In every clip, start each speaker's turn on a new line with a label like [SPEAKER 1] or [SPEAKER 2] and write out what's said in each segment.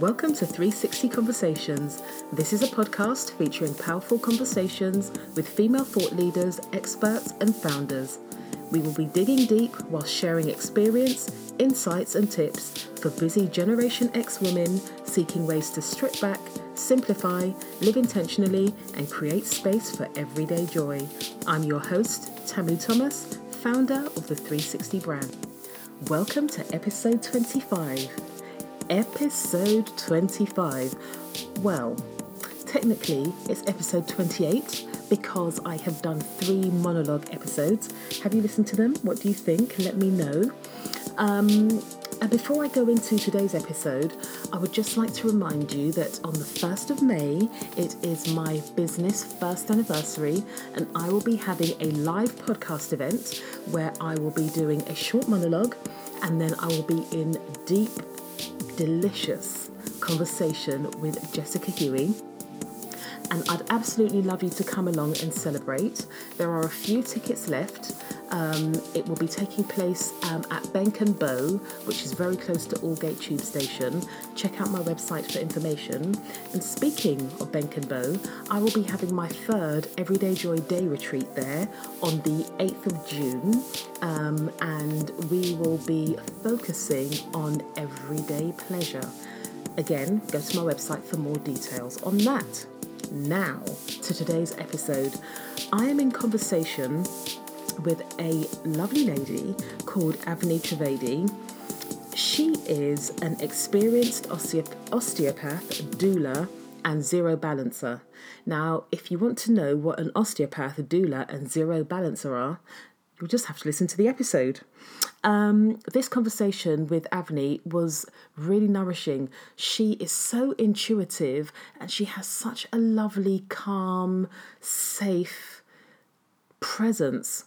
[SPEAKER 1] Welcome to 360 Conversations. This is a podcast featuring powerful conversations with female thought leaders, experts, and founders. We will be digging deep while sharing experience, insights, and tips for busy Generation X women seeking ways to strip back, simplify, live intentionally, and create space for everyday joy. I'm your host, Tamu Thomas, founder of the 360 brand. Welcome to episode 25. Episode 25. Well, technically, it's episode 28 because I have done three monologue episodes. Have you listened to them? What do you think? Let me know. Um, and before I go into today's episode, I would just like to remind you that on the 1st of May, it is my business first anniversary, and I will be having a live podcast event where I will be doing a short monologue and then I will be in deep, delicious conversation with Jessica Huie and I'd absolutely love you to come along and celebrate. There are a few tickets left. Um, it will be taking place um, at Benck and Bow, which is very close to Aldgate Tube Station. Check out my website for information. And speaking of Benck and Bow, I will be having my third Everyday Joy Day retreat there on the 8th of June. Um, and we will be focusing on everyday pleasure. Again, go to my website for more details on that. Now, to today's episode. I am in conversation with a lovely lady called Avni Trivedi. She is an experienced osteopath, doula, and zero balancer. Now, if you want to know what an osteopath, doula, and zero balancer are, you'll just have to listen to the episode. Um, this conversation with Avni was really nourishing. She is so intuitive and she has such a lovely, calm, safe presence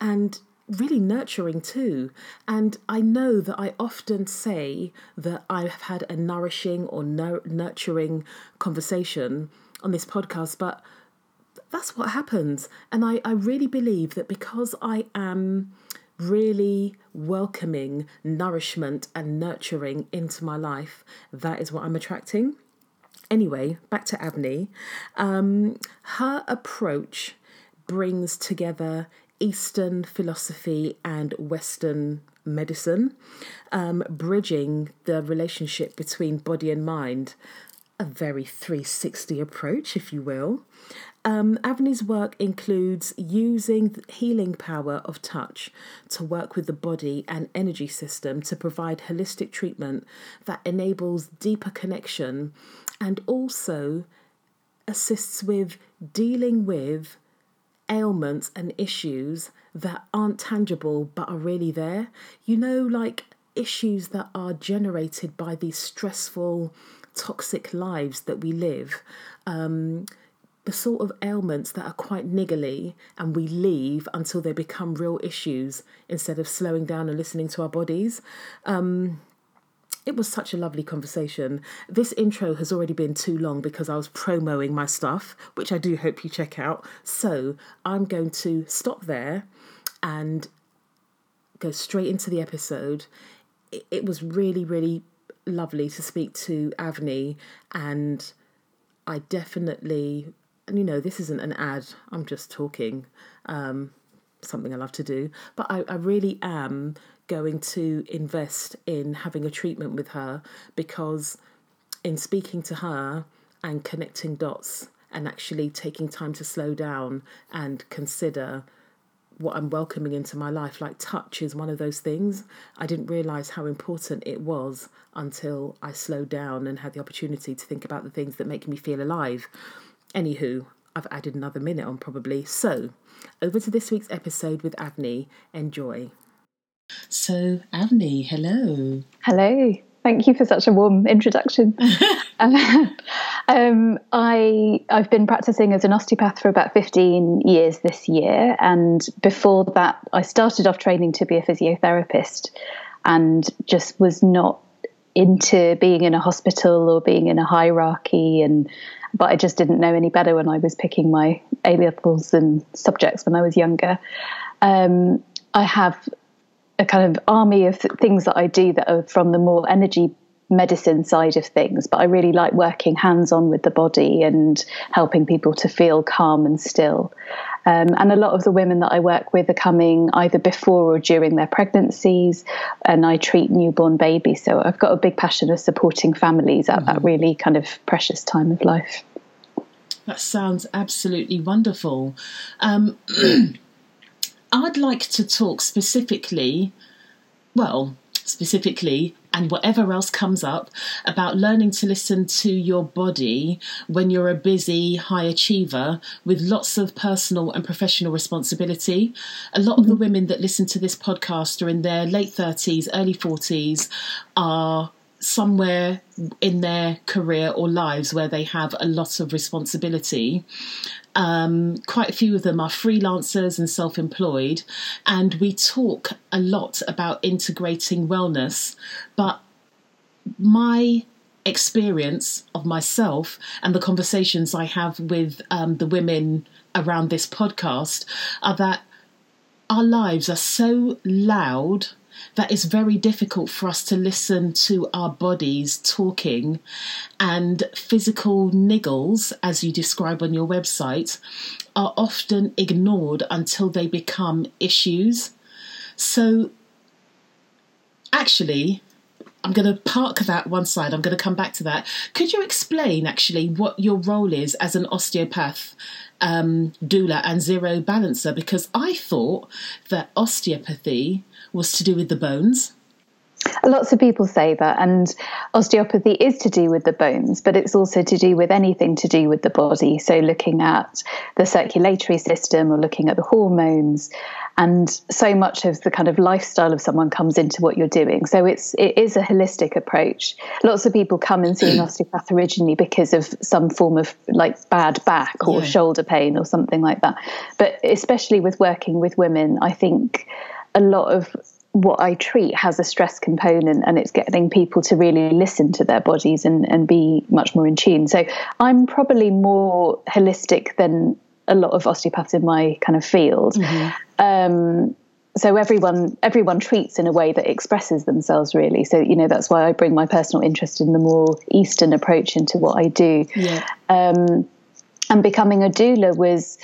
[SPEAKER 1] and really nurturing too. And I know that I often say that I have had a nourishing or nurturing conversation on this podcast, but that's what happens. And I, I really believe that because I am really welcoming nourishment and nurturing into my life, that is what I'm attracting. Anyway, back to Avni. Um, her approach brings together Eastern philosophy and Western medicine, um, bridging the relationship between body and mind. A very 360 approach, if you will. Um, Avni's work includes using the healing power of touch to work with the body and energy system to provide holistic treatment that enables deeper connection and also assists with dealing with ailments and issues that aren't tangible but are really there. You know, like issues that are generated by these stressful, toxic lives that we live. Um, the sort of ailments that are quite niggly and we leave until they become real issues instead of slowing down and listening to our bodies. Um, it was such a lovely conversation. This intro has already been too long because I was promoing my stuff, which I do hope you check out. So I'm going to stop there and go straight into the episode. It, it was really, really lovely to speak to Avni, and I definitely and you know, this isn't an ad, I'm just talking, um, something I love to do, but I, I really am going to invest in having a treatment with her because in speaking to her and connecting dots and actually taking time to slow down and consider what I'm welcoming into my life. Like touch is one of those things. I didn't realize how important it was until I slowed down and had the opportunity to think about the things that make me feel alive. Anywho, I've added another minute on probably. So, over to this week's episode with Avni. Enjoy. So, Avni, hello.
[SPEAKER 2] Hello. Thank you for such a warm introduction. um, I I've been practicing as an osteopath for about 15 years this year, and before that, I started off training to be a physiotherapist, and just was not into being in a hospital or being in a hierarchy and but I just didn't know any better when I was picking my A levels and subjects when I was younger. Um, I have a kind of army of things that I do that are from the more energy medicine side of things, but I really like working hands on with the body and helping people to feel calm and still. Um, and a lot of the women that I work with are coming either before or during their pregnancies, and I treat newborn babies. So I've got a big passion of supporting families at mm-hmm. that really kind of precious time of life.
[SPEAKER 1] That sounds absolutely wonderful. Um, I'd like to talk specifically, well, specifically and whatever else comes up about learning to listen to your body when you're a busy high achiever with lots of personal and professional responsibility. A lot mm-hmm. of the mm-hmm. women that listen to this podcast are in their late 30s, early 40s, are somewhere in their career or lives where they have a lot of responsibility. Um, quite a few of them are freelancers and self employed, and we talk a lot about integrating wellness. But my experience of myself and the conversations I have with um, the women around this podcast are that our lives are so loud that it's very difficult for us to listen to our bodies talking and physical niggles, as you describe on your website, are often ignored until they become issues. So, actually, I'm going to park that one side. I'm going to come back to that. Could you explain actually what your role is as an osteopath, um, doula, and zero balancer? Because I thought that osteopathy was to do with the bones.
[SPEAKER 2] Lots of people say that, and osteopathy is to do with the bones, but it's also to do with anything to do with the body. So, looking at the circulatory system or looking at the hormones, and so much of the kind of lifestyle of someone comes into what you're doing. So, it's it is a holistic approach. Lots of people come and see an osteopath originally because of some form of like bad back or yeah. shoulder pain or something like that. But especially with working with women, I think a lot of what I treat has a stress component and it's getting people to really listen to their bodies and, and be much more in tune. So I'm probably more holistic than a lot of osteopaths in my kind of field. Mm-hmm. Um, so everyone everyone treats in a way that expresses themselves really. So you know that's why I bring my personal interest in the more Eastern approach into what I do. Yeah. Um, and becoming a doula was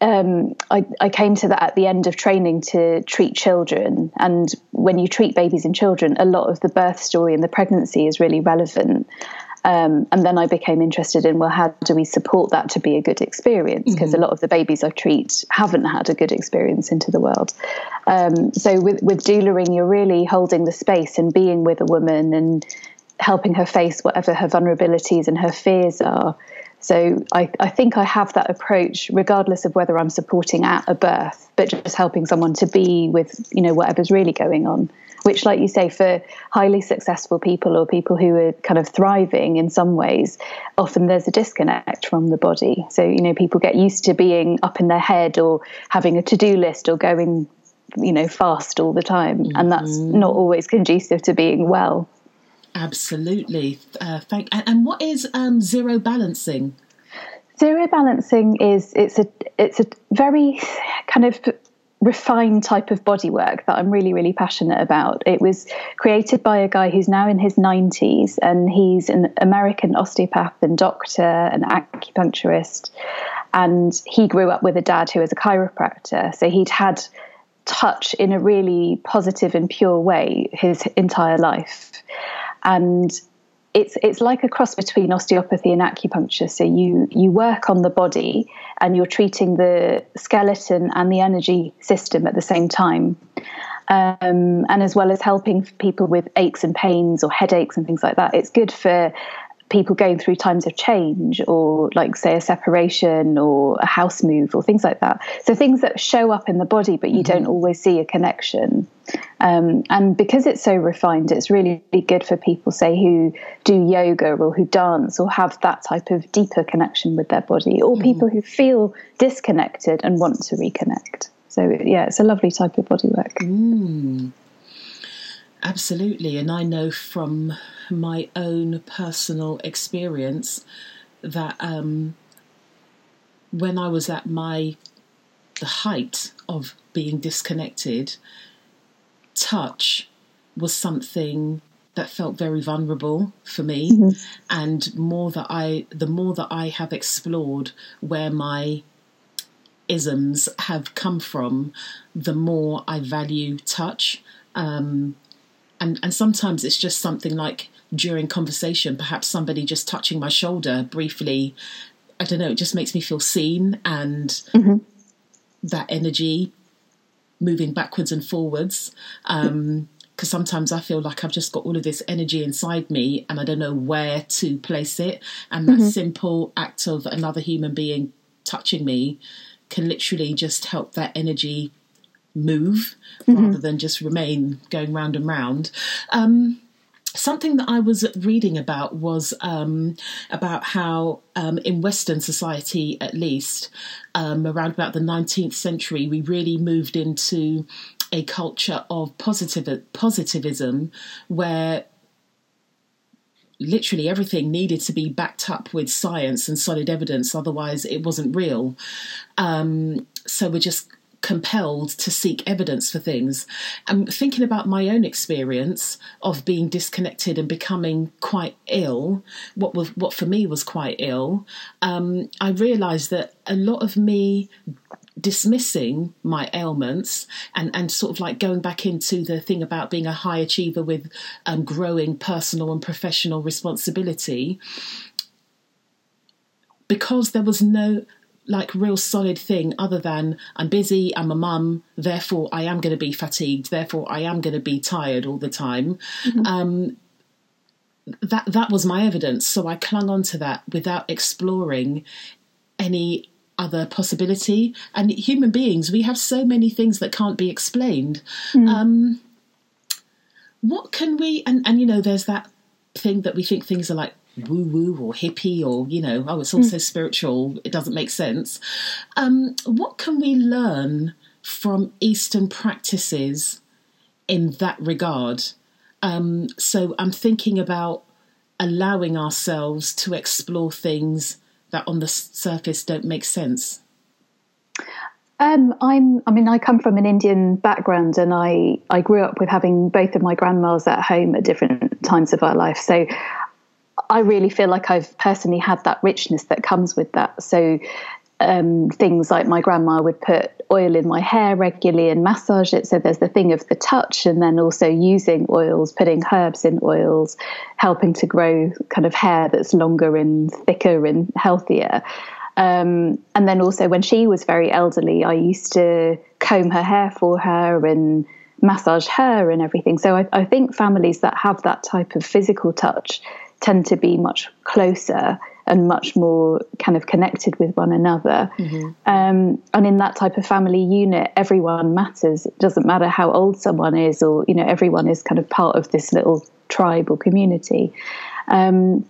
[SPEAKER 2] um, I, I, came to that at the end of training to treat children. And when you treat babies and children, a lot of the birth story and the pregnancy is really relevant. Um, and then I became interested in well, how do we support that to be a good experience? Because mm-hmm. a lot of the babies I treat haven't had a good experience into the world. Um, so with with doulaing, you're really holding the space and being with a woman and helping her face whatever her vulnerabilities and her fears are so I, I, think I have that approach, regardless of whether I'm supporting at a birth, but just helping someone to be with, you know, whatever's really going on. Which, like you say, for highly successful people or people who are kind of thriving in some ways, often there's a disconnect from the body. So, you know, people get used to being up in their head or having a to do list or going, you know, fast all the time. Mm-hmm. And that's mm-hmm. not always conducive to being well.
[SPEAKER 1] Absolutely. Uh, thank. And, and what is um, zero balancing?
[SPEAKER 2] Zero balancing is it's a it's a very kind of refined type of body work that I'm really, really passionate about. It was created by a guy who's now in his 90s, and he's an American osteopath and doctor and acupuncturist. And he grew up with a dad who was a chiropractor. So he'd had touch in a really positive and pure way his entire life and it's it's like a cross between osteopathy and acupuncture. So you you work on the body and you're treating the skeleton and the energy system at the same time, um, and as well as helping people with aches and pains or headaches and things like that. It's good for people going through times of change or like say a separation or a house move or things like that so things that show up in the body but you mm-hmm. don't always see a connection um, and because it's so refined it's really, really good for people say who do yoga or who dance or have that type of deeper connection with their body or mm-hmm. people who feel disconnected and want to reconnect so yeah it's a lovely type of body work
[SPEAKER 1] mm. Absolutely. And I know from my own personal experience that um, when I was at my the height of being disconnected, touch was something that felt very vulnerable for me, mm-hmm. and more that I, the more that I have explored where my isms have come from, the more I value touch. Um, and and sometimes it's just something like during conversation, perhaps somebody just touching my shoulder briefly. I don't know. It just makes me feel seen, and mm-hmm. that energy moving backwards and forwards. Um, because sometimes I feel like I've just got all of this energy inside me and I don't know where to place it. And that mm-hmm. simple act of another human being touching me can literally just help that energy move mm-hmm. rather than just remain going round and round. Um, something that I was reading about was um, about how um, in Western society, at least um, around about the 19th century, we really moved into a culture of positive positivism where literally everything needed to be backed up with science and solid evidence otherwise it wasn't real um, so we're just compelled to seek evidence for things. And thinking about my own experience of being disconnected and becoming quite ill, what was what for me was quite ill, um, I realised that a lot of me dismissing my ailments and, and sort of like going back into the thing about being a high achiever with um, growing personal and professional responsibility because there was no like real solid thing other than I'm busy, I'm a mum, therefore I am going to be fatigued, therefore I am going to be tired all the time. Mm-hmm. Um, that that was my evidence, so I clung on to that without exploring any other possibility. And human beings, we have so many things that can't be explained. Mm. Um, what can we? And and you know, there's that thing that we think things are like woo woo or hippie or you know oh it's also mm. spiritual it doesn't make sense um, what can we learn from eastern practices in that regard um, so i'm thinking about allowing ourselves to explore things that on the surface don't make sense
[SPEAKER 2] um, I'm. I mean, I come from an Indian background, and I I grew up with having both of my grandmas at home at different times of our life. So I really feel like I've personally had that richness that comes with that. So um, things like my grandma would put oil in my hair regularly and massage it. So there's the thing of the touch, and then also using oils, putting herbs in oils, helping to grow kind of hair that's longer and thicker and healthier. Um, and then also when she was very elderly, I used to comb her hair for her and massage her and everything. So I, I think families that have that type of physical touch tend to be much closer and much more kind of connected with one another. Mm-hmm. Um, and in that type of family unit, everyone matters. It doesn't matter how old someone is, or you know, everyone is kind of part of this little tribe or community. Um,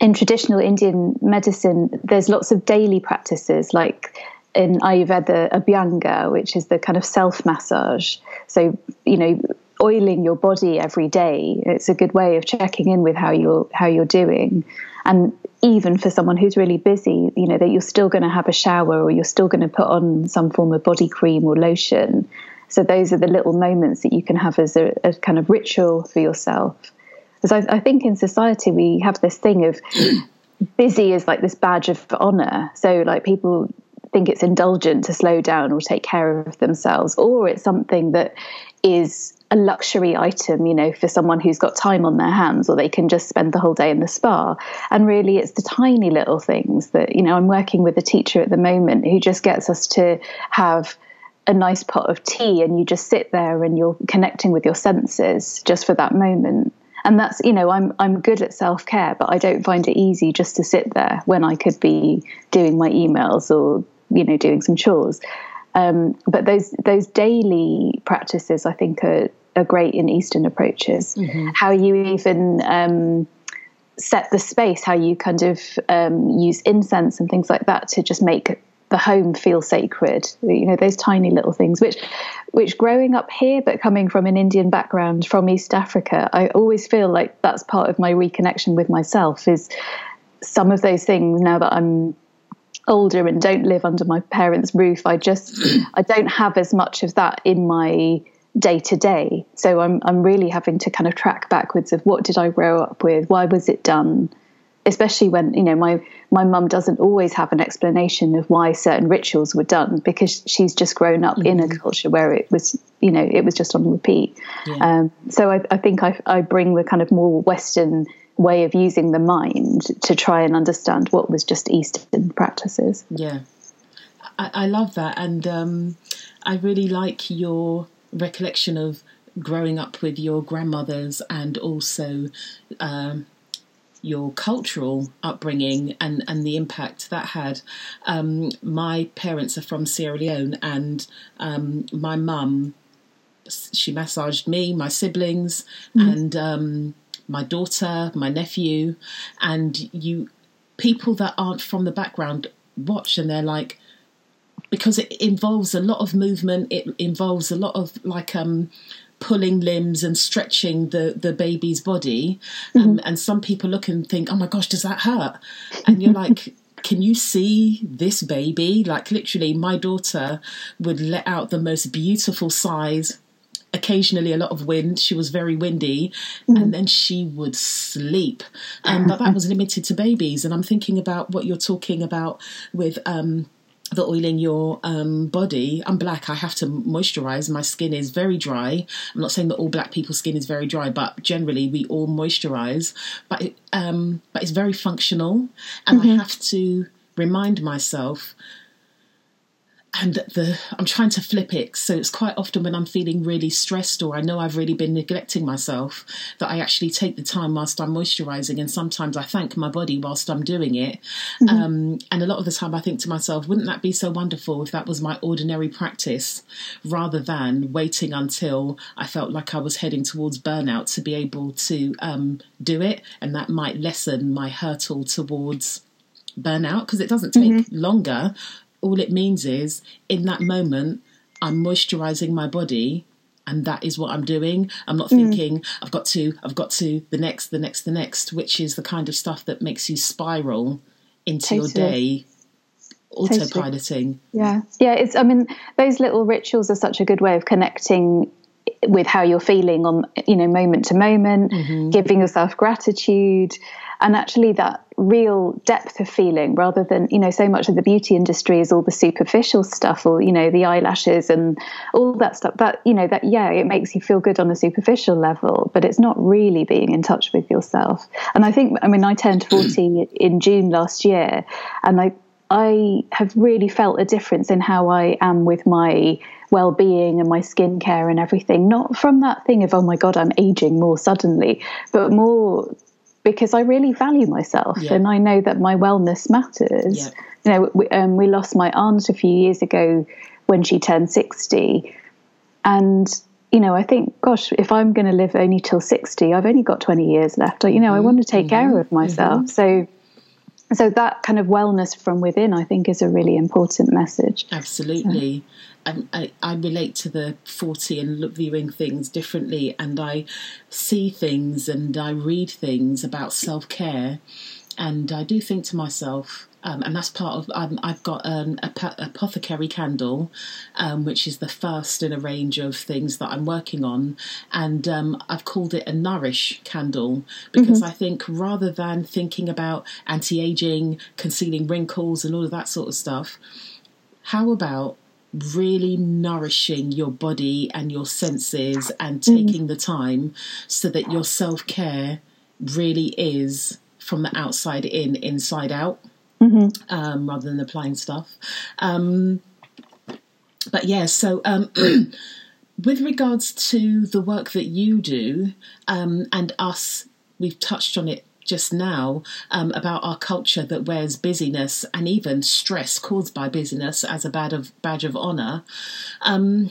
[SPEAKER 2] in traditional Indian medicine, there's lots of daily practices like in Ayurveda, Abhyanga, which is the kind of self massage. So, you know, oiling your body every day. It's a good way of checking in with how you're how you're doing. And even for someone who's really busy, you know that you're still going to have a shower or you're still going to put on some form of body cream or lotion. So those are the little moments that you can have as a, a kind of ritual for yourself. Because I, I think in society we have this thing of busy is like this badge of honor. So like people think it's indulgent to slow down or take care of themselves, or it's something that is a luxury item, you know, for someone who's got time on their hands, or they can just spend the whole day in the spa. And really, it's the tiny little things that, you know, I'm working with a teacher at the moment who just gets us to have a nice pot of tea and you just sit there and you're connecting with your senses just for that moment. And that's, you know, I'm I'm good at self care, but I don't find it easy just to sit there when I could be doing my emails or, you know, doing some chores. Um, but those those daily practices, I think, are, are great in Eastern approaches. Mm-hmm. How you even um, set the space, how you kind of um, use incense and things like that to just make the home feel sacred. You know, those tiny little things, which, which growing up here, but coming from an Indian background from East Africa, I always feel like that's part of my reconnection with myself. Is some of those things now that I'm older and don't live under my parents' roof, I just I don't have as much of that in my day to day. So I'm I'm really having to kind of track backwards of what did I grow up with? Why was it done? Especially when you know my my mum doesn't always have an explanation of why certain rituals were done because she's just grown up mm-hmm. in a mm-hmm. culture where it was you know it was just on repeat. Yeah. Um, so I, I think I, I bring the kind of more Western way of using the mind to try and understand what was just Eastern practices.
[SPEAKER 1] Yeah, I, I love that, and um, I really like your recollection of growing up with your grandmothers and also um, your cultural upbringing and, and the impact that had. Um, my parents are from Sierra Leone, and um, my mum, she massaged me, my siblings, mm. and um, my daughter, my nephew, and you people that aren't from the background watch and they're like, because it involves a lot of movement. It involves a lot of like um, pulling limbs and stretching the the baby's body. Um, mm-hmm. And some people look and think, "Oh my gosh, does that hurt?" And you're like. Can you see this baby? Like, literally, my daughter would let out the most beautiful sighs occasionally a lot of wind. She was very windy, mm. and then she would sleep. Um, but that was limited to babies. And I'm thinking about what you're talking about with um, the oil in your um, body. I'm black. I have to moisturize. My skin is very dry. I'm not saying that all black people's skin is very dry, but generally we all moisturize. But it, um, but it's very functional, and mm-hmm. I have to remind myself and the I'm trying to flip it. So it's quite often when I'm feeling really stressed or I know I've really been neglecting myself that I actually take the time whilst I'm moisturizing, and sometimes I thank my body whilst I'm doing it. Mm-hmm. Um, and a lot of the time I think to myself, wouldn't that be so wonderful if that was my ordinary practice, rather than waiting until I felt like I was heading towards burnout to be able to um, do it, and that might lessen my hurtle towards burnout because it doesn't take mm-hmm. longer all it means is in that moment, I'm moisturizing my body and that is what I'm doing. I'm not mm. thinking mm. I've got to, I've got to the next, the next, the next, which is the kind of stuff that makes you spiral into totally. your day autopiloting. Totally.
[SPEAKER 2] Yeah. Yeah. It's, I mean, those little rituals are such a good way of connecting with how you're feeling on, you know, moment to moment, mm-hmm. giving yourself gratitude and actually that real depth of feeling rather than you know so much of the beauty industry is all the superficial stuff or you know the eyelashes and all that stuff. That you know that yeah it makes you feel good on a superficial level but it's not really being in touch with yourself. And i think i mean i turned 40 in june last year and i i have really felt a difference in how i am with my well-being and my skincare and everything. Not from that thing of oh my god i'm aging more suddenly but more because I really value myself yeah. and I know that my wellness matters. Yeah. You know, we, um, we lost my aunt a few years ago when she turned 60. And, you know, I think, gosh, if I'm going to live only till 60, I've only got 20 years left. You know, mm-hmm. I want to take mm-hmm. care of myself. Mm-hmm. So, so that kind of wellness from within, I think, is a really important message.
[SPEAKER 1] Absolutely. I, I, relate to the 40 and look, viewing things differently, and I see things and I read things about self care, and I do think to myself, um, and that's part of. Um, I've got an apothecary candle, um, which is the first in a range of things that I'm working on, and um, I've called it a nourish candle because mm-hmm. I think rather than thinking about anti-aging, concealing wrinkles, and all of that sort of stuff, how about really nourishing your body and your senses and mm. taking the time so that your self care really is from the outside in, inside out, mm-hmm. um, rather than applying stuff. Um, but yeah, so um, with regards to the work that you do um, and us, we've touched on it just now um, about our culture that wears busyness and even stress caused by busyness as a badge of badge of honor. Um,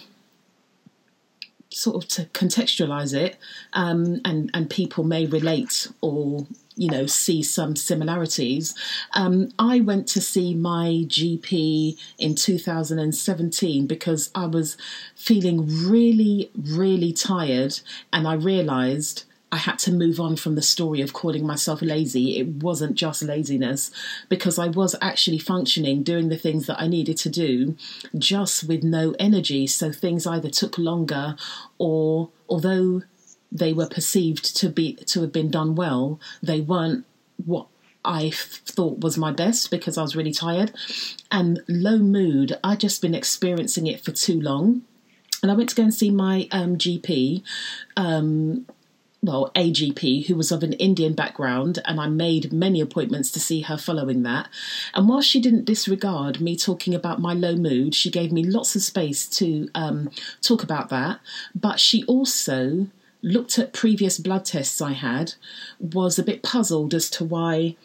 [SPEAKER 1] sort of to contextualize it, um, and and people may relate or you know see some similarities. Um, I went to see my GP in 2017 because I was feeling really really tired, and I realised I had to move on from the story of calling myself lazy. It wasn't just laziness because I was actually functioning, doing the things that I needed to do, just with no energy. So things either took longer or, although they were perceived to be to have been done well, they weren't what I thought was my best because I was really tired. And low mood, I'd just been experiencing it for too long. And I went to go and see my um, GP, um, well, AGP, who was of an Indian background, and I made many appointments to see her following that. And while she didn't disregard me talking about my low mood, she gave me lots of space to um, talk about that. But she also looked at previous blood tests I had, was a bit puzzled as to why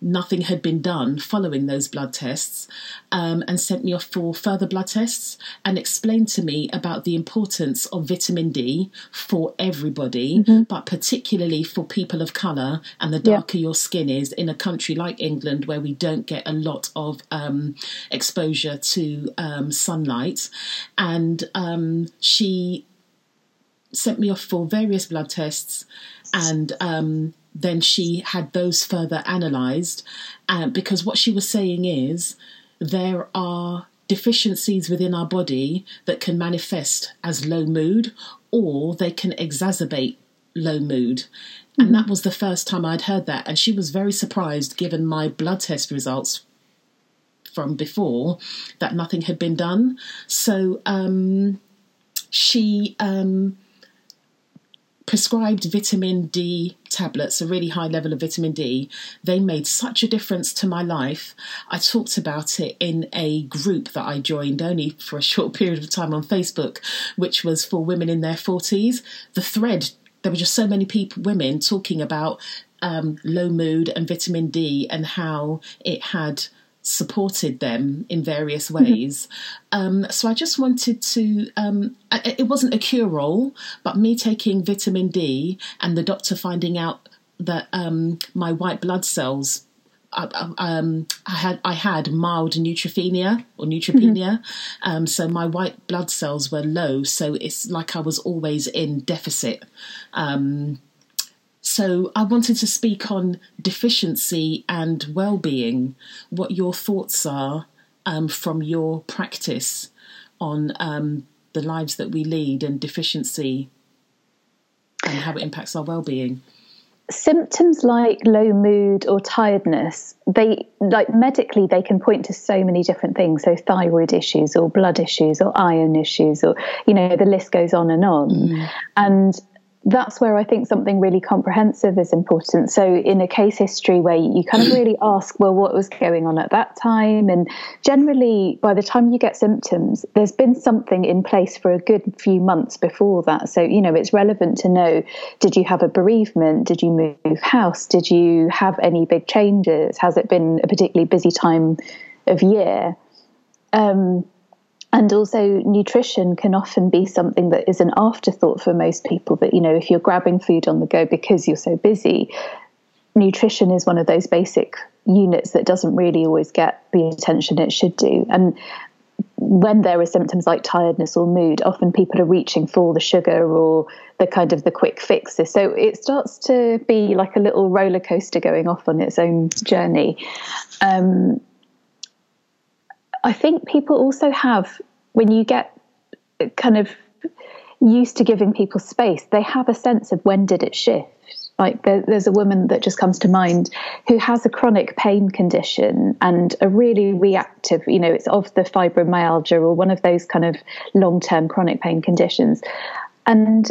[SPEAKER 1] nothing had been done following those blood tests um, and sent me off for further blood tests and explained to me about the importance of vitamin D for everybody, mm-hmm. but particularly for people of colour and the darker yeah. your skin is in a country like England where we don't get a lot of um, exposure to um, sunlight. And um, she sent me off for various blood tests and um, then she had those further analysed uh, because what she was saying is there are deficiencies within our body that can manifest as low mood or they can exacerbate low mood. Mm-hmm. And that was the first time I'd heard that. And she was very surprised, given my blood test results from before, that nothing had been done. So um, she um, prescribed vitamin D tablets, a really high level of vitamin D, they made such a difference to my life. I talked about it in a group that I joined only for a short period of time on Facebook, which was for women in their 40s. The thread, there were just so many people, women talking about um, low mood and vitamin D and how it had supported them in various mm-hmm. ways. um, so I just wanted to, um, it wasn't a cure all, but me taking vitamin D and the doctor finding out that um, my white blood cells. I, um, I had I had mild neutropenia or neutropenia, mm-hmm. um, so my white blood cells were low. So it's like I was always in deficit. Um, so I wanted to speak on deficiency and well-being. What your thoughts are um, from your practice on um, the lives that we lead and deficiency and how it impacts our well-being
[SPEAKER 2] symptoms like low mood or tiredness they like medically they can point to so many different things so thyroid issues or blood issues or iron issues or you know the list goes on and on mm. and that's where I think something really comprehensive is important. So, in a case history where you kind of really ask, well, what was going on at that time? And generally, by the time you get symptoms, there's been something in place for a good few months before that. So, you know, it's relevant to know did you have a bereavement? Did you move house? Did you have any big changes? Has it been a particularly busy time of year? Um, and also nutrition can often be something that is an afterthought for most people that you know if you're grabbing food on the go because you're so busy nutrition is one of those basic units that doesn't really always get the attention it should do. And when there are symptoms like tiredness or mood often people are reaching for the sugar or the kind of the quick fixes. So it starts to be like a little roller coaster going off on its own journey. Um, I think people also have, when you get kind of used to giving people space, they have a sense of when did it shift. Like there, there's a woman that just comes to mind who has a chronic pain condition and a really reactive, you know, it's of the fibromyalgia or one of those kind of long term chronic pain conditions. And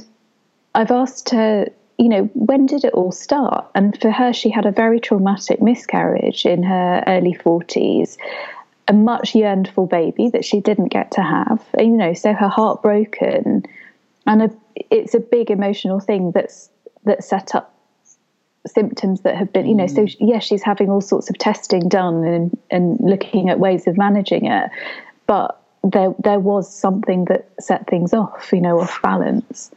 [SPEAKER 2] I've asked her, you know, when did it all start? And for her, she had a very traumatic miscarriage in her early 40s a much yearned for baby that she didn't get to have. You know, so her heart broken, and a, it's a big emotional thing that's that set up symptoms that have been, you know. So yes, mm. she's having all sorts of testing done and and looking at ways of managing it, but there there was something that set things off, you know, off balance.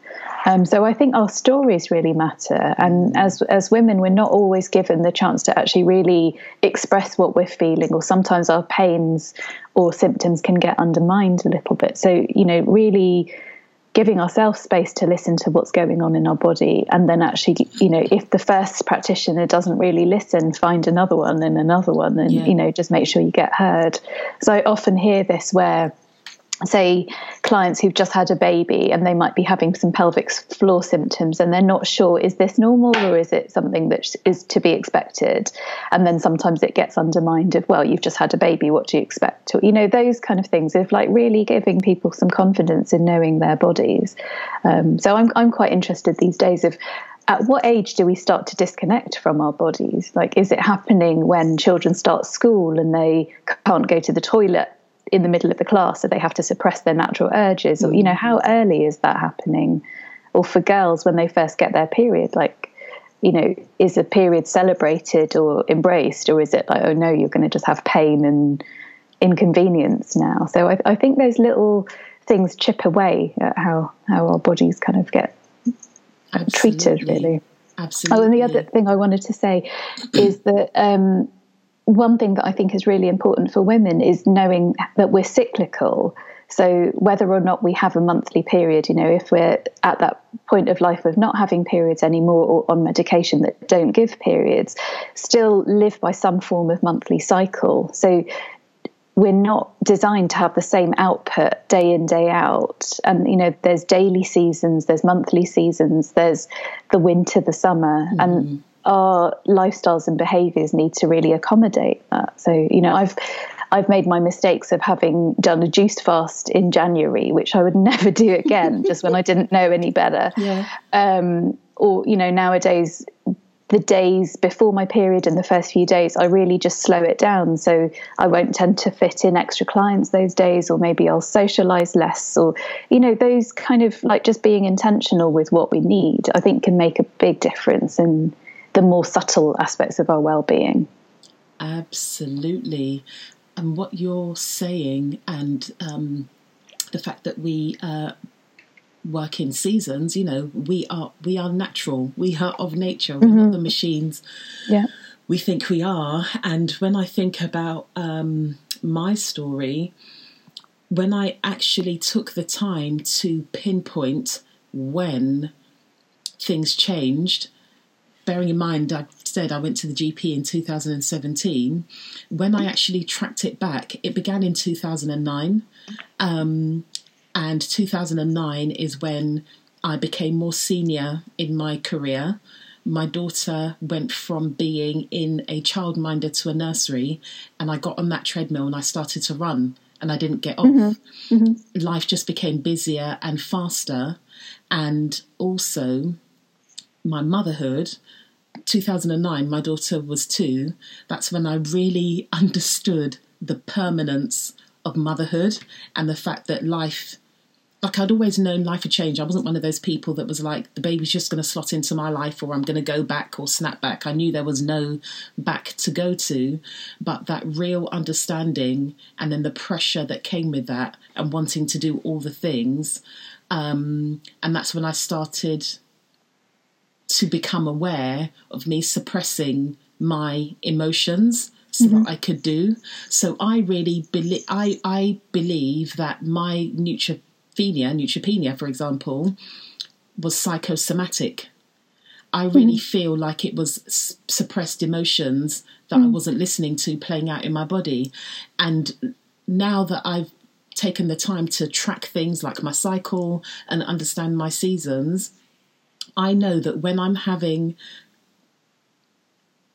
[SPEAKER 2] Um, so I think our stories really matter, and as as women, we're not always given the chance to actually really express what we're feeling, or sometimes our pains or symptoms can get undermined a little bit. So you know, really giving ourselves space to listen to what's going on in our body and then actually you know if the first practitioner doesn't really listen find another one and another one and yeah. you know just make sure you get heard so i often hear this where say clients who've just had a baby and they might be having some pelvic floor symptoms and they're not sure is this normal or is it something that is to be expected? And then sometimes it gets undermined of well you've just had a baby what do you expect? Or, you know those kind of things of like really giving people some confidence in knowing their bodies. Um, so I'm, I'm quite interested these days of at what age do we start to disconnect from our bodies? Like, is it happening when children start school and they can't go to the toilet in the middle of the class, so they have to suppress their natural urges? Or, you know, how mm. early is that happening? Or for girls, when they first get their period, like, you know, is a period celebrated or embraced, or is it like, oh no, you're going to just have pain and inconvenience now? So I, I think those little things chip away at how how our bodies kind of get Absolutely. treated, really.
[SPEAKER 1] Absolutely.
[SPEAKER 2] Oh, and the other thing I wanted to say is that um, one thing that I think is really important for women is knowing that we're cyclical. So whether or not we have a monthly period, you know, if we're at that point of life of not having periods anymore or on medication that don't give periods, still live by some form of monthly cycle. So we're not designed to have the same output day in day out and you know there's daily seasons there's monthly seasons there's the winter the summer mm-hmm. and our lifestyles and behaviors need to really accommodate that. So, you know, I've I've made my mistakes of having done a juice fast in January, which I would never do again, just when I didn't know any better.
[SPEAKER 1] Yeah.
[SPEAKER 2] Um, or, you know, nowadays, the days before my period and the first few days, I really just slow it down. So I won't tend to fit in extra clients those days, or maybe I'll socialize less, or, you know, those kind of like just being intentional with what we need, I think can make a big difference in the more subtle aspects of our well-being.
[SPEAKER 1] Absolutely. And what you're saying and um, the fact that we uh, work in seasons you know we are we are natural. We are of nature. We're mm-hmm. not the machines.
[SPEAKER 2] Yeah.
[SPEAKER 1] We think we are. And when i think about um, my story when i actually took the time to pinpoint when things changed bearing in mind, I said I went to the GP in 2017. When I actually tracked it back, it began in 2009. Um, and 2009 is when I became more senior in my career. My daughter went from being in a childminder to a nursery, and I got on that treadmill and I started to run and I didn't get off. Mm-hmm. Mm-hmm. Life just became busier and faster. And also, my motherhood 2009, my daughter was two. That's when I really understood the permanence of motherhood and the fact that life, like I'd always known life would change. I wasn't one of those people that was like, the baby's just going to slot into my life or I'm going to go back or snap back. I knew there was no back to go to, but that real understanding and then the pressure that came with that and wanting to do all the things. Um, and that's when I started to become aware of me suppressing my emotions so mm-hmm. that I could do. So I really believe I I believe that my neutropenia, neutropenia, for example, was psychosomatic. I really mm-hmm. feel like it was s- suppressed emotions that mm-hmm. I mm. wasn't listening to playing out in my body, and now that I've taken the time to track things like my cycle and understand my seasons, I know that when I'm having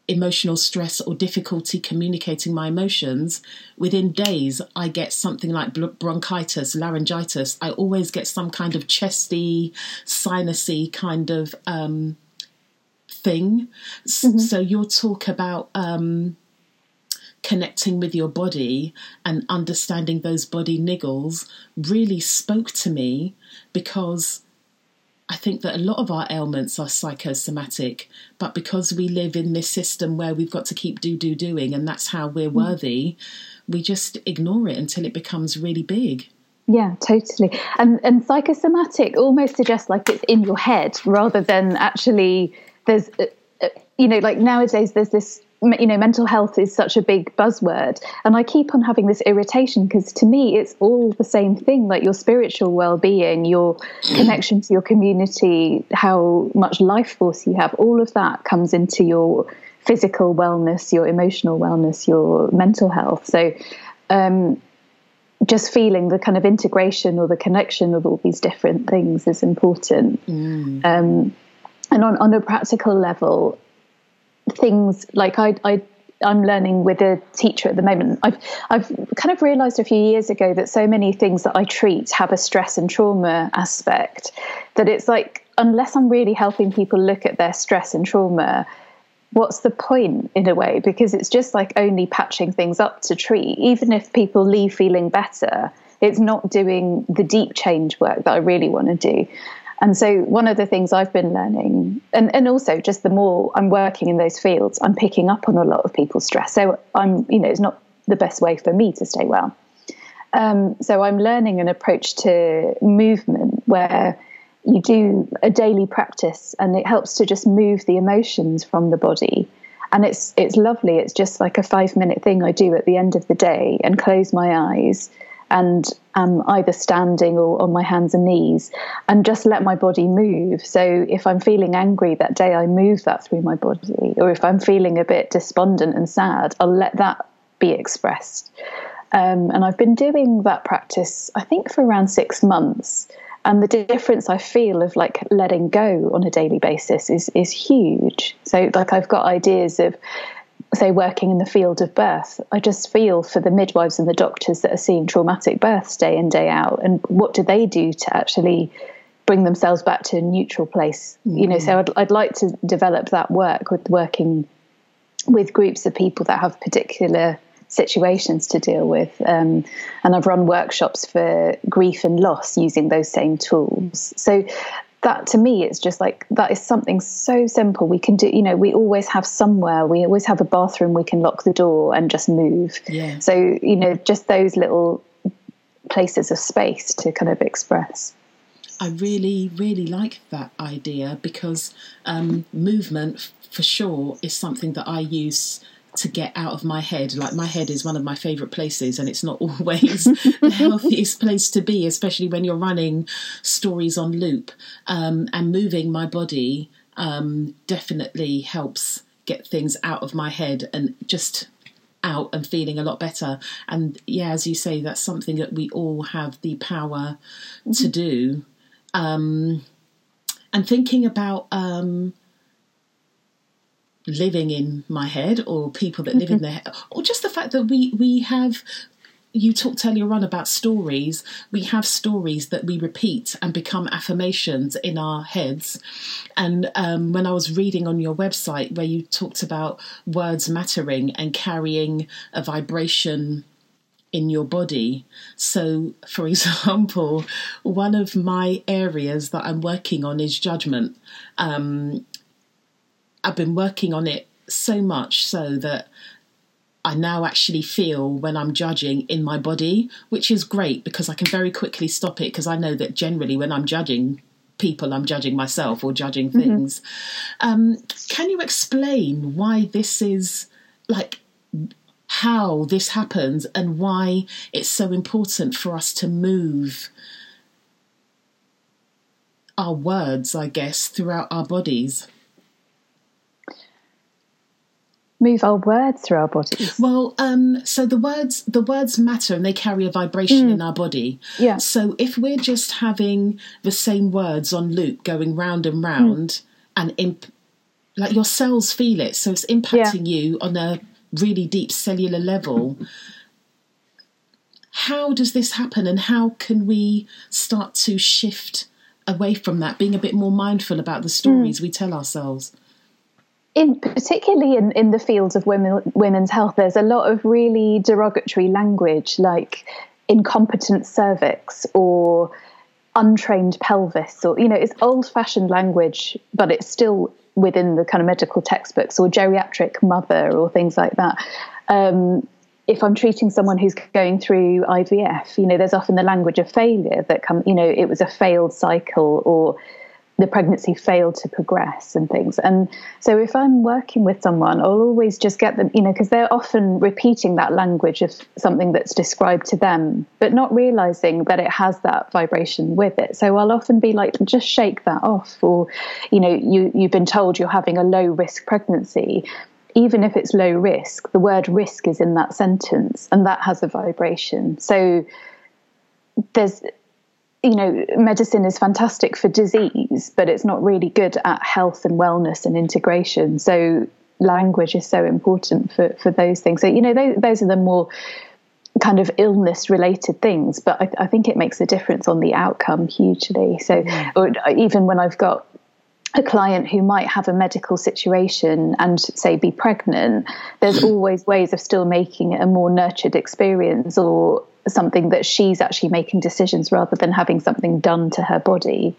[SPEAKER 1] emotional stress or difficulty communicating my emotions, within days I get something like bronchitis, laryngitis. I always get some kind of chesty, sinusy kind of um, thing. Mm-hmm. So your talk about um, connecting with your body and understanding those body niggles really spoke to me because I think that a lot of our ailments are psychosomatic, but because we live in this system where we've got to keep do, do, doing, and that's how we're mm. worthy, we just ignore it until it becomes really big.
[SPEAKER 2] Yeah, totally. And and psychosomatic almost suggests like it's in your head rather than actually there's uh, uh, you know, like nowadays there's this you know mental health is such a big buzzword and i keep on having this irritation because to me it's all the same thing like your spiritual well-being your connection to your community how much life force you have all of that comes into your physical wellness your emotional wellness your mental health. So um, just feeling the kind of integration or the connection of all these different things is important. Mm. um, and on, on a practical level things like I, I I'm learning with a teacher at the moment. I've I've kind of realized a few years ago that so many things that I treat have a stress and trauma aspect that it's like unless I'm really helping people look at their stress and trauma, what's the point in a way? Because it's just like only patching things up to treat. Even if people leave feeling better, it's not doing the deep change work that I really want to do. And so, one of the things I've been learning, and, and also just the more I'm working in those fields, I'm picking up on a lot of people's stress. So, I'm, you know, it's not the best way for me to stay well. Um, so, I'm learning an approach to movement where you do a daily practice and it helps to just move the emotions from the body and it's it's lovely it's just like a 5 minute thing I do at the end of the day and close my eyes and am either standing or on my hands and knees and just let my body move. So if I'm feeling angry that day, I move that through my body. Or if I'm feeling a bit despondent and sad, I'll let that be expressed. Um, and I've been doing that practice, I think, for around six months. And the difference I feel of like letting go on a daily basis is is huge. So like I've got ideas of say working in the field of birth i just feel for the midwives and the doctors that are seeing traumatic births day in day out and what do they do to actually bring themselves back to a neutral place mm-hmm. you know so I'd, I'd like to develop that work with working with groups of people that have particular situations to deal with um, and i've run workshops for grief and loss using those same tools so that to me it's just like that is something so simple. We can do you know we always have somewhere we always have a bathroom we can lock the door and just move. Yeah. so you know just those little places of space to kind of express.
[SPEAKER 1] I really, really like that idea because um, movement, for sure, is something that I use to get out of my head. Like my head is one of my favorite places, and it's not always the healthiest place to be, especially when you're running stories on loop. Um, and moving my body um, definitely helps get things out of my head and just out and feeling a lot better. And yeah, as you say, that's something that we all have the power mm-hmm. to do. Um, and thinking about um, living in my head or people that live in mm-hmm. their head or just the fact that we we have you talked earlier on about stories. We have stories that we repeat and become affirmations in our heads. And um, when I was reading on your website where you talked about words mattering and carrying a vibration in your body. So, for example, one of my areas that I'm working on is judgment. Um, I've been working on it so much so that I now actually feel when I'm judging in my body, which is great because I can very quickly stop it because I know that generally when I'm judging people, I'm judging myself or judging mm-hmm. things. Mm-hmm. Um, can you explain why this is like how this happens and why it's so important for us to move our words, I guess, throughout our bodies?
[SPEAKER 2] Move our words through our bodies?
[SPEAKER 1] Well, um, so the words the words matter and they carry a vibration mm. in our body.
[SPEAKER 2] Yeah.
[SPEAKER 1] So if we're just having the same words on loop going round and round, mm. and imp- like your cells feel it, so it's impacting yeah. you on a really deep cellular level. How does this happen, and how can we start to shift away from that, being a bit more mindful about the stories mm. we tell ourselves?
[SPEAKER 2] In particularly in, in the fields of women women's health, there's a lot of really derogatory language like incompetent cervix or untrained pelvis or you know it's old fashioned language but it's still within the kind of medical textbooks or geriatric mother or things like that. Um, if i'm treating someone who's going through ivf you know there's often the language of failure that come you know it was a failed cycle or the pregnancy failed to progress and things. And so if I'm working with someone, I'll always just get them, you know, because they're often repeating that language of something that's described to them, but not realizing that it has that vibration with it. So I'll often be like, just shake that off. Or, you know, you, you've been told you're having a low risk pregnancy. Even if it's low risk, the word risk is in that sentence and that has a vibration. So there's you know, medicine is fantastic for disease, but it's not really good at health and wellness and integration. So language is so important for, for those things. So, you know, those, those are the more kind of illness related things, but I, I, think it makes a difference on the outcome hugely. So, or uh, even when I've got a client who might have a medical situation and say be pregnant, there's always ways of still making it a more nurtured experience or something that she's actually making decisions rather than having something done to her body.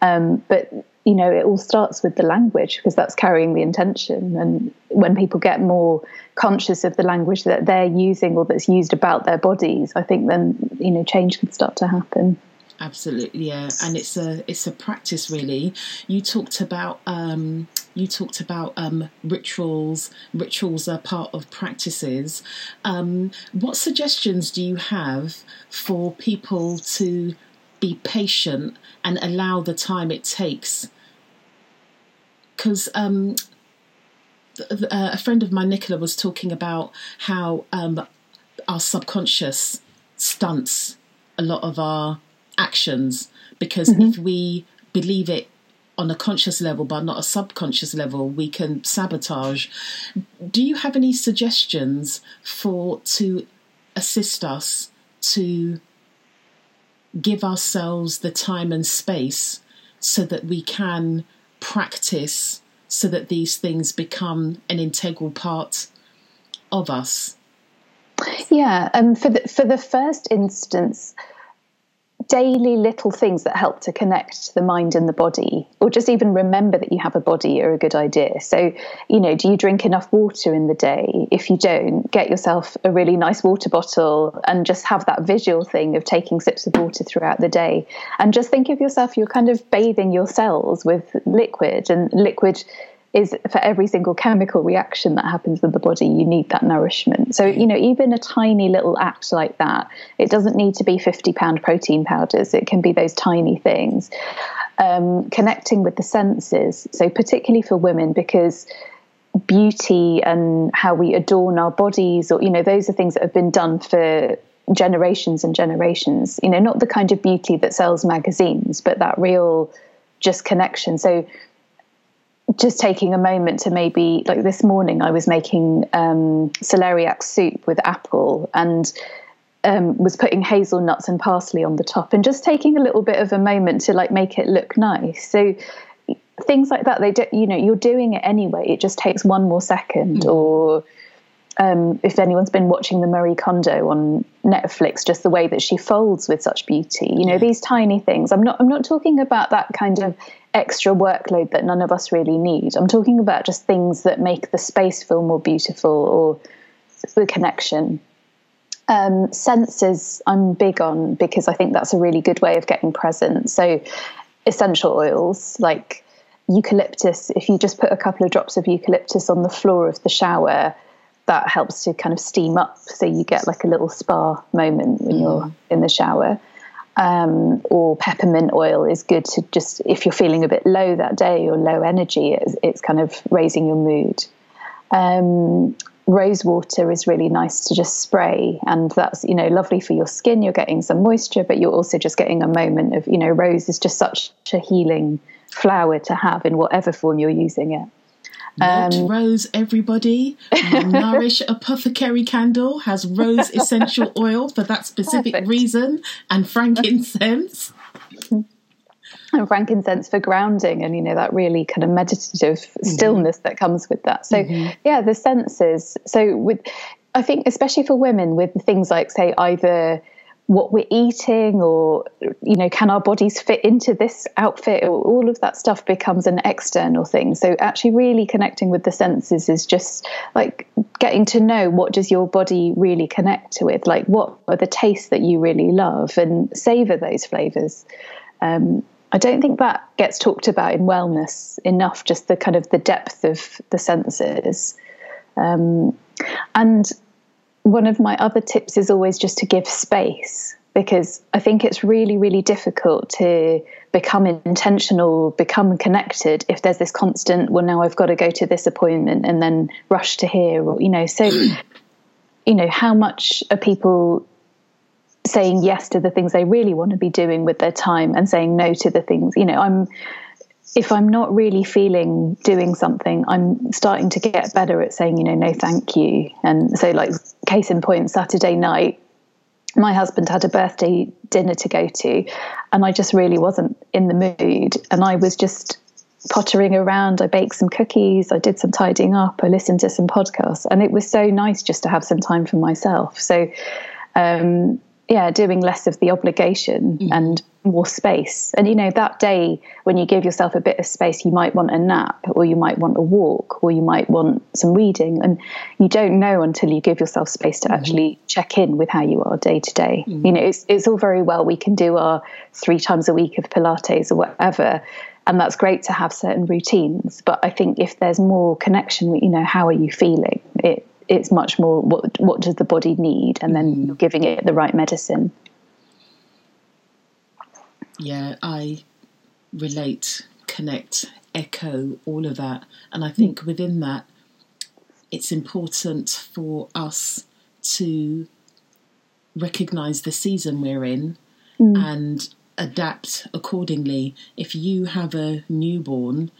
[SPEAKER 2] Um, but you know, it all starts with the language because that's carrying the intention. And when people get more conscious of the language that they're using or that's used about their bodies, I think then you know change can start to happen
[SPEAKER 1] absolutely yeah and it's a it's a practice really you talked about um you talked about um, rituals. Rituals are part of practices. Um, what suggestions do you have for people to be patient and allow the time it takes? Because um, a friend of mine, Nicola, was talking about how um, our subconscious stunts a lot of our actions because mm-hmm. if we believe it on a conscious level but not a subconscious level we can sabotage. Do you have any suggestions for to assist us to give ourselves the time and space so that we can practice so that these things become an integral part of us?
[SPEAKER 2] Yeah um, for the for the first instance daily little things that help to connect the mind and the body, or just even remember that you have a body, are a good idea. So, you know, do you drink enough water in the day? If you don't, get yourself a really nice water bottle and just have that visual thing of taking sips of water throughout the day. And just think of yourself, you're kind of bathing your cells with liquid, and liquid is for every single chemical reaction that happens in the body, you need that nourishment. So, you know, even a tiny little act like that, it doesn't need to be 50 pound protein powders, it can be those tiny things. Um, connecting with the senses. So, particularly for women, because beauty and how we adorn our bodies, or, you know, those are things that have been done for generations and generations. You know, not the kind of beauty that sells magazines, but that real just connection. So, just taking a moment to maybe like this morning I was making um, celeriac soup with apple and um, was putting hazelnuts and parsley on the top and just taking a little bit of a moment to like make it look nice. So things like that, they do, you know, you're doing it anyway. It just takes one more second mm. or um, if anyone's been watching the Marie Kondo on Netflix, just the way that she folds with such beauty, you know, yeah. these tiny things. I'm not. I'm not talking about that kind of extra workload that none of us really need. I'm talking about just things that make the space feel more beautiful or the connection. Um, senses, I'm big on because I think that's a really good way of getting present. So, essential oils like eucalyptus. If you just put a couple of drops of eucalyptus on the floor of the shower that helps to kind of steam up so you get like a little spa moment when mm. you're in the shower um, or peppermint oil is good to just if you're feeling a bit low that day or low energy it's, it's kind of raising your mood. Um, rose water is really nice to just spray and that's you know lovely for your skin. You're getting some moisture but you're also just getting a moment of you know rose is just such a healing flower to have in whatever form you're using it
[SPEAKER 1] not um, rose, everybody. Nourish Apothecary Candle has rose essential oil for that specific perfect. reason, and frankincense.
[SPEAKER 2] And frankincense for grounding, and you know that really kind of meditative mm-hmm. stillness that comes with that. So, mm-hmm. yeah, the senses. So, with I think especially for women, with things like say either what we're eating or you know can our bodies fit into this outfit? All of that stuff becomes an external thing. So actually really connecting with the senses is just like getting to know what does your body really connect with? Like what are the tastes that you really love and savor those flavors? Um, I don't think that gets talked about in wellness enough. Just the kind of the depth of the senses, um, and one of my other tips is always just to give space because I think it's really, really difficult to become intentional, become connected if there's this constant, well, now I've got to go to this appointment and then rush to here, or, you know, so, you know, how much are people saying yes to the things they really want to be doing with their time and saying no to the things, you know, I'm, if I'm not really feeling doing something, I'm starting to get better at saying, you know, no, thank you. And so, like, case in point, Saturday night, my husband had a birthday dinner to go to, and I just really wasn't in the mood. And I was just pottering around. I baked some cookies, I did some tidying up, I listened to some podcasts, and it was so nice just to have some time for myself. So, um, yeah, doing less of the obligation mm. and more space. And you know, that day when you give yourself a bit of space, you might want a nap, or you might want a walk, or you might want some reading. And you don't know until you give yourself space to mm actually check in with how you are day to day. Mm. You know, it's it's all very well we can do our three times a week of Pilates or whatever. And that's great to have certain routines. But I think if there's more connection, you know, how are you feeling? It it's much more what what does the body need and then mm. giving it the right medicine
[SPEAKER 1] yeah i relate connect echo all of that and i think within that it's important for us to recognize the season we're in mm. and adapt accordingly if you have a newborn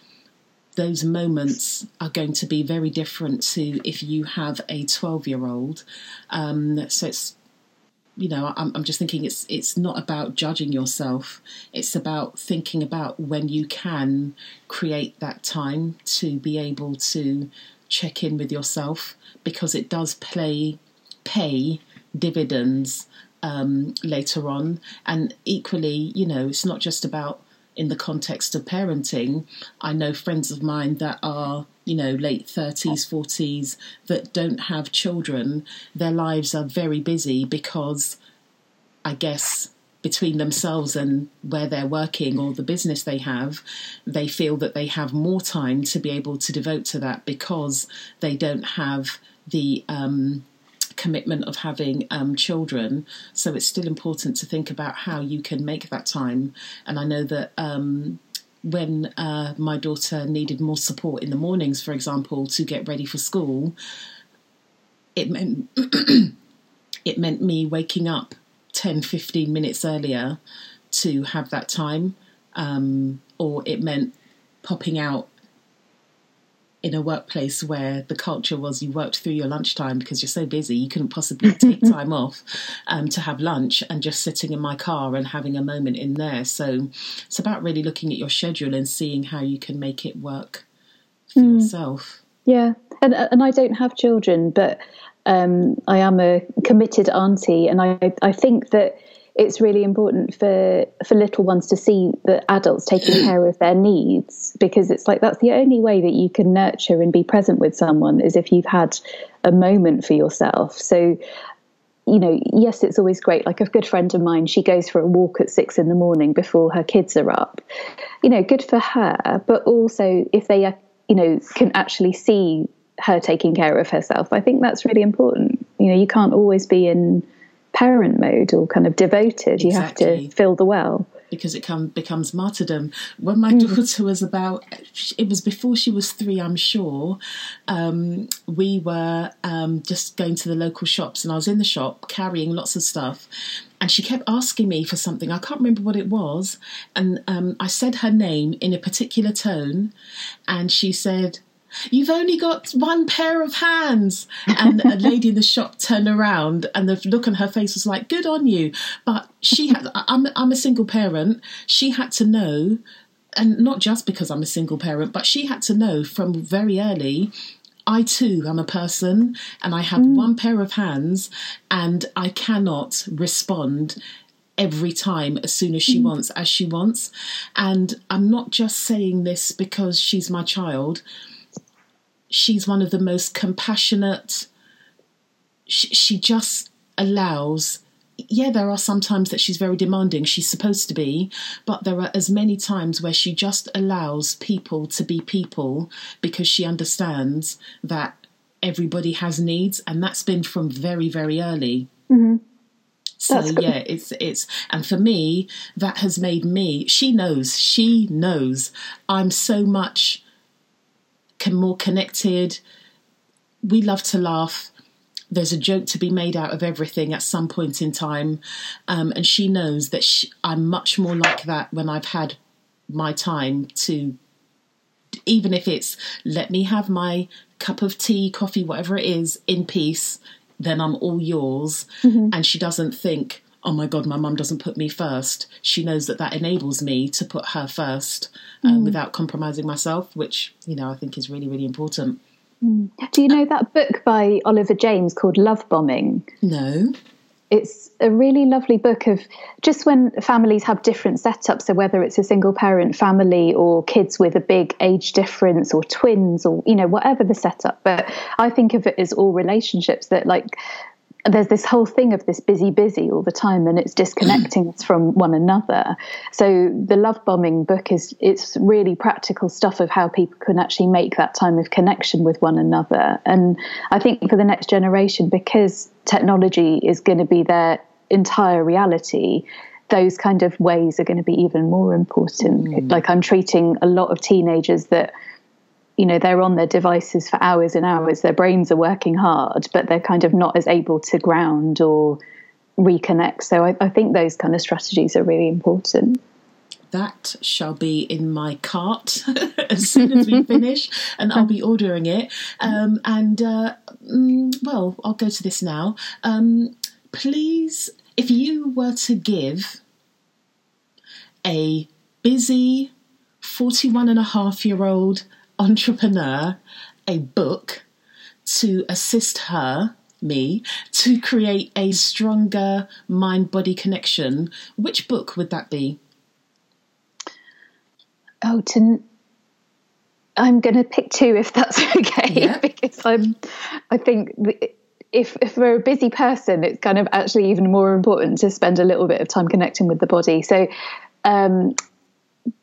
[SPEAKER 1] those moments are going to be very different to if you have a 12 year old. Um, so it's, you know, I'm, I'm just thinking it's it's not about judging yourself. It's about thinking about when you can create that time to be able to check in with yourself because it does play pay dividends um, later on. And equally, you know, it's not just about in the context of parenting. I know friends of mine that are, you know, late 30s, 40s that don't have children. Their lives are very busy because I guess between themselves and where they're working or the business they have, they feel that they have more time to be able to devote to that because they don't have the um, commitment of having um, children. So it's still important to think about how you can make that time. And I know that. Um, when uh, my daughter needed more support in the mornings, for example, to get ready for school, it meant it meant me waking up 10, 15 minutes earlier to have that time, um, or it meant popping out in a workplace where the culture was you worked through your lunchtime because you're so busy you couldn't possibly take time off um, to have lunch and just sitting in my car and having a moment in there so it's about really looking at your schedule and seeing how you can make it work for mm. yourself
[SPEAKER 2] yeah and, and i don't have children but um, i am a committed auntie and i, I think that it's really important for for little ones to see the adults taking care of their needs because it's like that's the only way that you can nurture and be present with someone is if you've had a moment for yourself. So you know yes it's always great. Like a good friend of mine she goes for a walk at six in the morning before her kids are up. You know good for her but also if they are you know can actually see her taking care of herself i think that's really important. You know you can't always be in parent mode or kind of devoted. Exactly. You have to fill the well.
[SPEAKER 1] Because it come, becomes martyrdom. When my mm. daughter was about, it was before she was three, I'm sure. Um, we were um, just going to the local shops, and I was in the shop carrying lots of stuff, and she kept asking me for something. I can't remember what it was, and um, I said her name in a particular tone, and she said, You've only got one pair of hands. And a lady in the shop turned around and the look on her face was like, Good on you. But she had, I'm, I'm a single parent. She had to know, and not just because I'm a single parent, but she had to know from very early I too am a person and I have mm. one pair of hands and I cannot respond every time as soon as she mm. wants, as she wants. And I'm not just saying this because she's my child she's one of the most compassionate. She, she just allows yeah, there are some times that she's very demanding. She's supposed to be, but there are as many times where she just allows people to be people because she understands that everybody has needs, and that's been from very, very early.
[SPEAKER 2] Mm-hmm.
[SPEAKER 1] So yeah, it's it's and for me that has made me. She knows. She knows. I'm so much more connected. We love to laugh there's a joke to be made out of everything at some point in time. Um, and she knows that she, I'm much more like that when I've had my time to, even if it's let me have my cup of tea, coffee, whatever it is, in peace, then I'm all yours. Mm-hmm. And she doesn't think, oh my God, my mum doesn't put me first. She knows that that enables me to put her first um, mm. without compromising myself, which, you know, I think is really, really important.
[SPEAKER 2] Do you know that book by Oliver James called Love Bombing?
[SPEAKER 1] No.
[SPEAKER 2] It's a really lovely book of just when families have different setups. So, whether it's a single parent family or kids with a big age difference or twins or, you know, whatever the setup. But I think of it as all relationships that, like, there's this whole thing of this busy, busy all the time, and it's disconnecting us from one another. So the love bombing book is it's really practical stuff of how people can actually make that time of connection with one another. And I think for the next generation, because technology is going to be their entire reality, those kind of ways are going to be even more important. Mm. Like I'm treating a lot of teenagers that you know they're on their devices for hours and hours. Their brains are working hard but they're kind of not as able to ground or reconnect. So I, I, think those kind of strategies are really important.
[SPEAKER 1] That shall be in my cart as soon as we finish and i'll be ordering it. Um, and uh, mm, well i'll go to this now. Um, please if you were to give a busy 41 and a half year old entrepreneur a book to assist her me to create a stronger mind body connection which book would that be
[SPEAKER 2] oh to i'm going to pick two if that's okay yeah. because i'm i think if if we're a busy person it's kind of actually even more important to spend a little bit of time connecting with the body so um,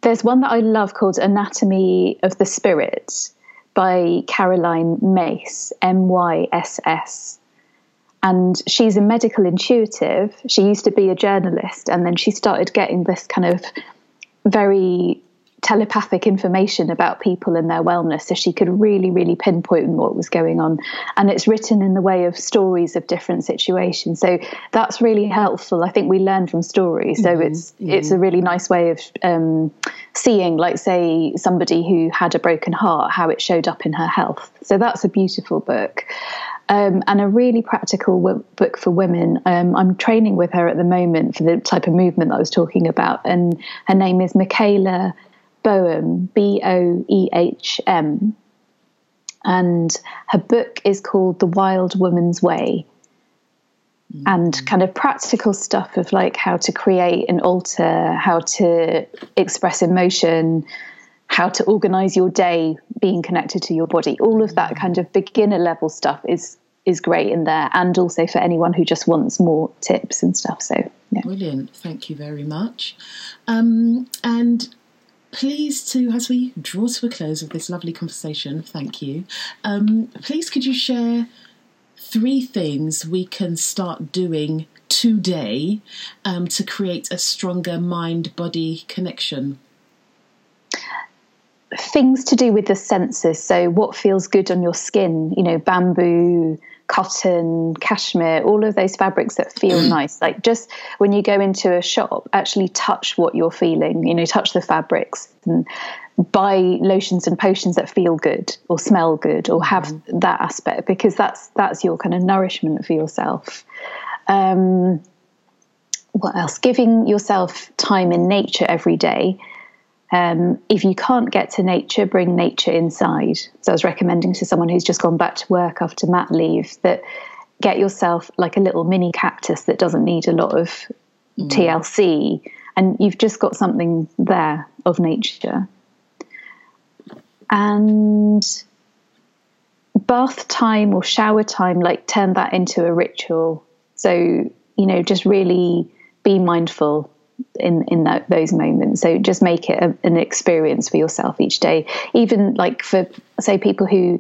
[SPEAKER 2] there's one that I love called Anatomy of the Spirit by Caroline Myss, M Y S S. And she's a medical intuitive. She used to be a journalist, and then she started getting this kind of very telepathic information about people and their wellness so she could really really pinpoint what was going on. And it's written in the way of stories of different situations. So that's really helpful. I think we learn from stories. So mm-hmm. it's mm-hmm. it's a really nice way of um, seeing like say somebody who had a broken heart how it showed up in her health. So that's a beautiful book. Um, and a really practical w- book for women. Um, I'm training with her at the moment for the type of movement that I was talking about, and her name is Michaela Boehm, B O E H M. And her book is called The Wild Woman's Way. Mm-hmm. And kind of practical stuff of like how to create an altar, how to express emotion, how to organize your day being connected to your body. All of that kind of beginner level stuff is is great in there and also for anyone who just wants more tips and stuff so
[SPEAKER 1] yeah. brilliant thank you very much um, and please to as we draw to a close of this lovely conversation thank you. Um, please could you share three things we can start doing today um, to create a stronger mind body connection?
[SPEAKER 2] Things to do with the senses. So what feels good on your skin? You know bamboo cotton, cashmere, all of those fabrics that feel mm. nice. Like just when you go into a shop, actually touch what you're feeling, you know, touch the fabrics and buy lotions and potions that feel good or smell good or have mm that aspect because that's that's your kind of nourishment for yourself. Um, what else? Giving yourself time in nature every day um, if you can't get to nature, bring nature inside. So I was recommending to someone who's just gone back to work after mat leave that get yourself like a little mini cactus that doesn't need a lot of mm. TLC, and you've just got something there of nature. And bath time or shower time, like turn that into a ritual. So you know, just really be mindful in in that, those moments. So just make it a, an experience for yourself each day. Even like for say people who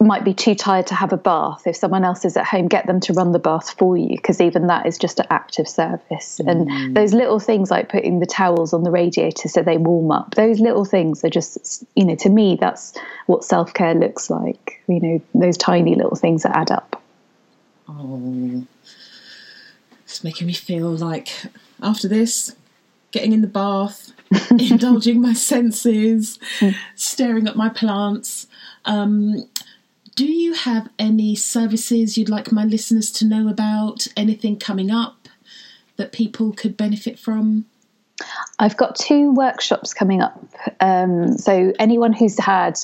[SPEAKER 2] might be too tired to have a bath if someone else is at home get them to run the bath for you because even that is just an act of service mm. and those little things like putting the towels on the radiator so they warm up those little things are just you know to me that's what self-care looks like you know those tiny little things that add up
[SPEAKER 1] oh it's making me feel like after this getting in the bath indulging my senses staring at my plants um, do you have any services you'd like my listeners to know about? Anything coming up that people could benefit from?
[SPEAKER 2] I've got two workshops coming up. Um, so, anyone who's had,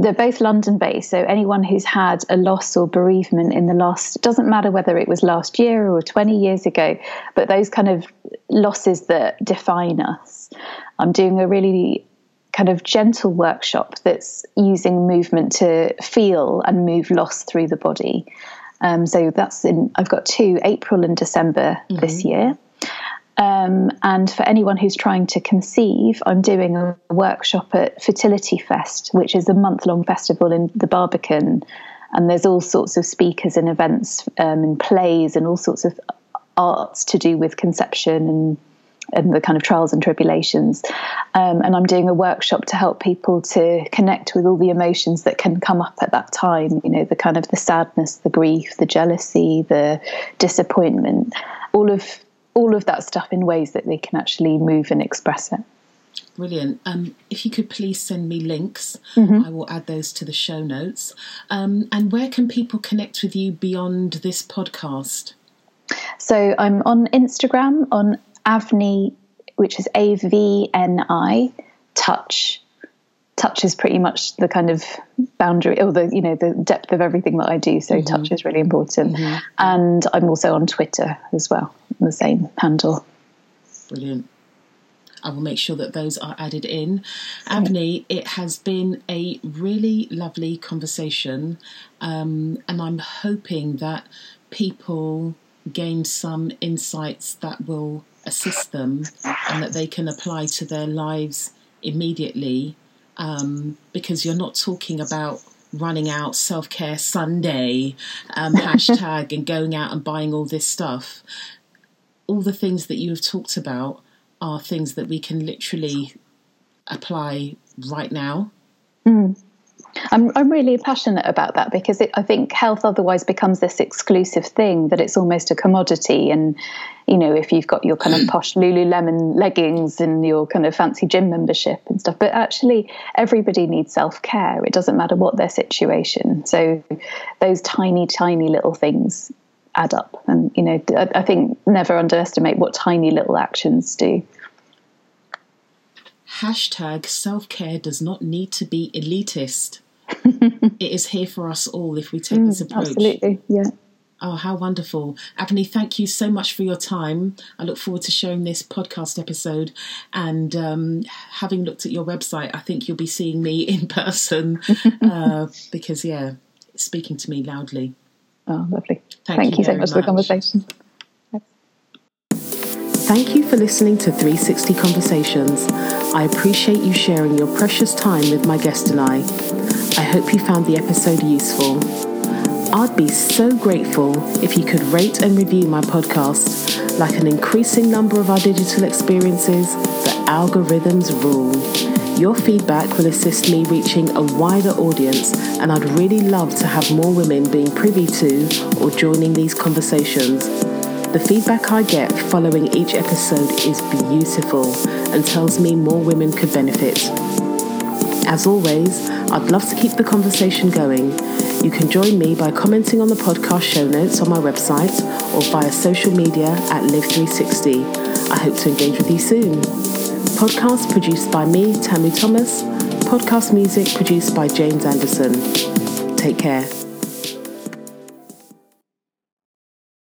[SPEAKER 2] they're both London based. So, anyone who's had a loss or bereavement in the last, doesn't matter whether it was last year or 20 years ago, but those kind of losses that define us. I'm doing a really kind of gentle workshop that's using movement to feel and move loss through the body. Um, so that's in, I've got two, April and December mm-hmm. this year. Um, and for anyone who's trying to conceive, I'm doing a workshop at Fertility Fest, which is a month long festival in the Barbican. And there's all sorts of speakers and events um, and plays and all sorts of arts to do with conception and and the kind of trials and tribulations. Um, and I'm doing a workshop to help people to connect with all the emotions that can come up at that time. You know, the kind of the sadness, the grief, the jealousy, the disappointment, all of all of that stuff in ways that they can actually move and express it.
[SPEAKER 1] Brilliant. Um, if you could please send me links, mm-hmm. I will add those to the show notes. Um, and where can people connect with you beyond this podcast?
[SPEAKER 2] So I'm on Instagram on Avni, which is A V N I, touch. Touch is pretty much the kind of boundary or the you know the depth of everything that I do. So mm-hmm. touch is really important. Mm-hmm. And I'm also on Twitter as well, the same handle.
[SPEAKER 1] Brilliant. I will make sure that those are added in. Avni, it has been a really lovely conversation, um, and I'm hoping that people gain some insights that will assist them and that they can apply to their lives immediately um, because you're not talking about running out self care Sunday um, hashtag and going out and buying all this stuff. All the things that you have talked about are things that we can literally apply right now.
[SPEAKER 2] Mm. I'm, I'm really passionate about that because it, I think health otherwise becomes this exclusive thing that it's almost a commodity. And, you know, if you've got your kind of posh Lululemon leggings and your kind of fancy gym membership and stuff, but actually everybody needs self care. It doesn't matter what their situation. So those tiny, tiny little things add up. And, you know, I, I think never underestimate what tiny little actions do.
[SPEAKER 1] Hashtag self care does not need to be elitist. it is here for us all if we take mm, this approach.
[SPEAKER 2] Absolutely, yeah.
[SPEAKER 1] Oh, how wonderful. Avni, thank you so much for your time. I look forward to sharing this podcast episode. And um, having looked at your website, I think you'll be seeing me in person uh, because, yeah, speaking to me loudly.
[SPEAKER 2] Oh, lovely. Thank, thank you, you so much, much for the conversation.
[SPEAKER 1] Thank you for listening to 360 Conversations. I appreciate you sharing your precious time with my guest and I. I hope you found the episode useful. I'd be so grateful if you could rate and review my podcast. Like an increasing number of our digital experiences, the algorithms rule. Your feedback will assist me reaching a wider audience, and I'd really love to have more women being privy to or joining these conversations. The feedback I get following each episode is beautiful and tells me more women could benefit. As always, I'd love to keep the conversation going. You can join me by commenting on the podcast show notes on my website or via social media at Live360. I hope to engage with you soon. Podcast produced by me, Tammy Thomas. Podcast music produced by James Anderson. Take care.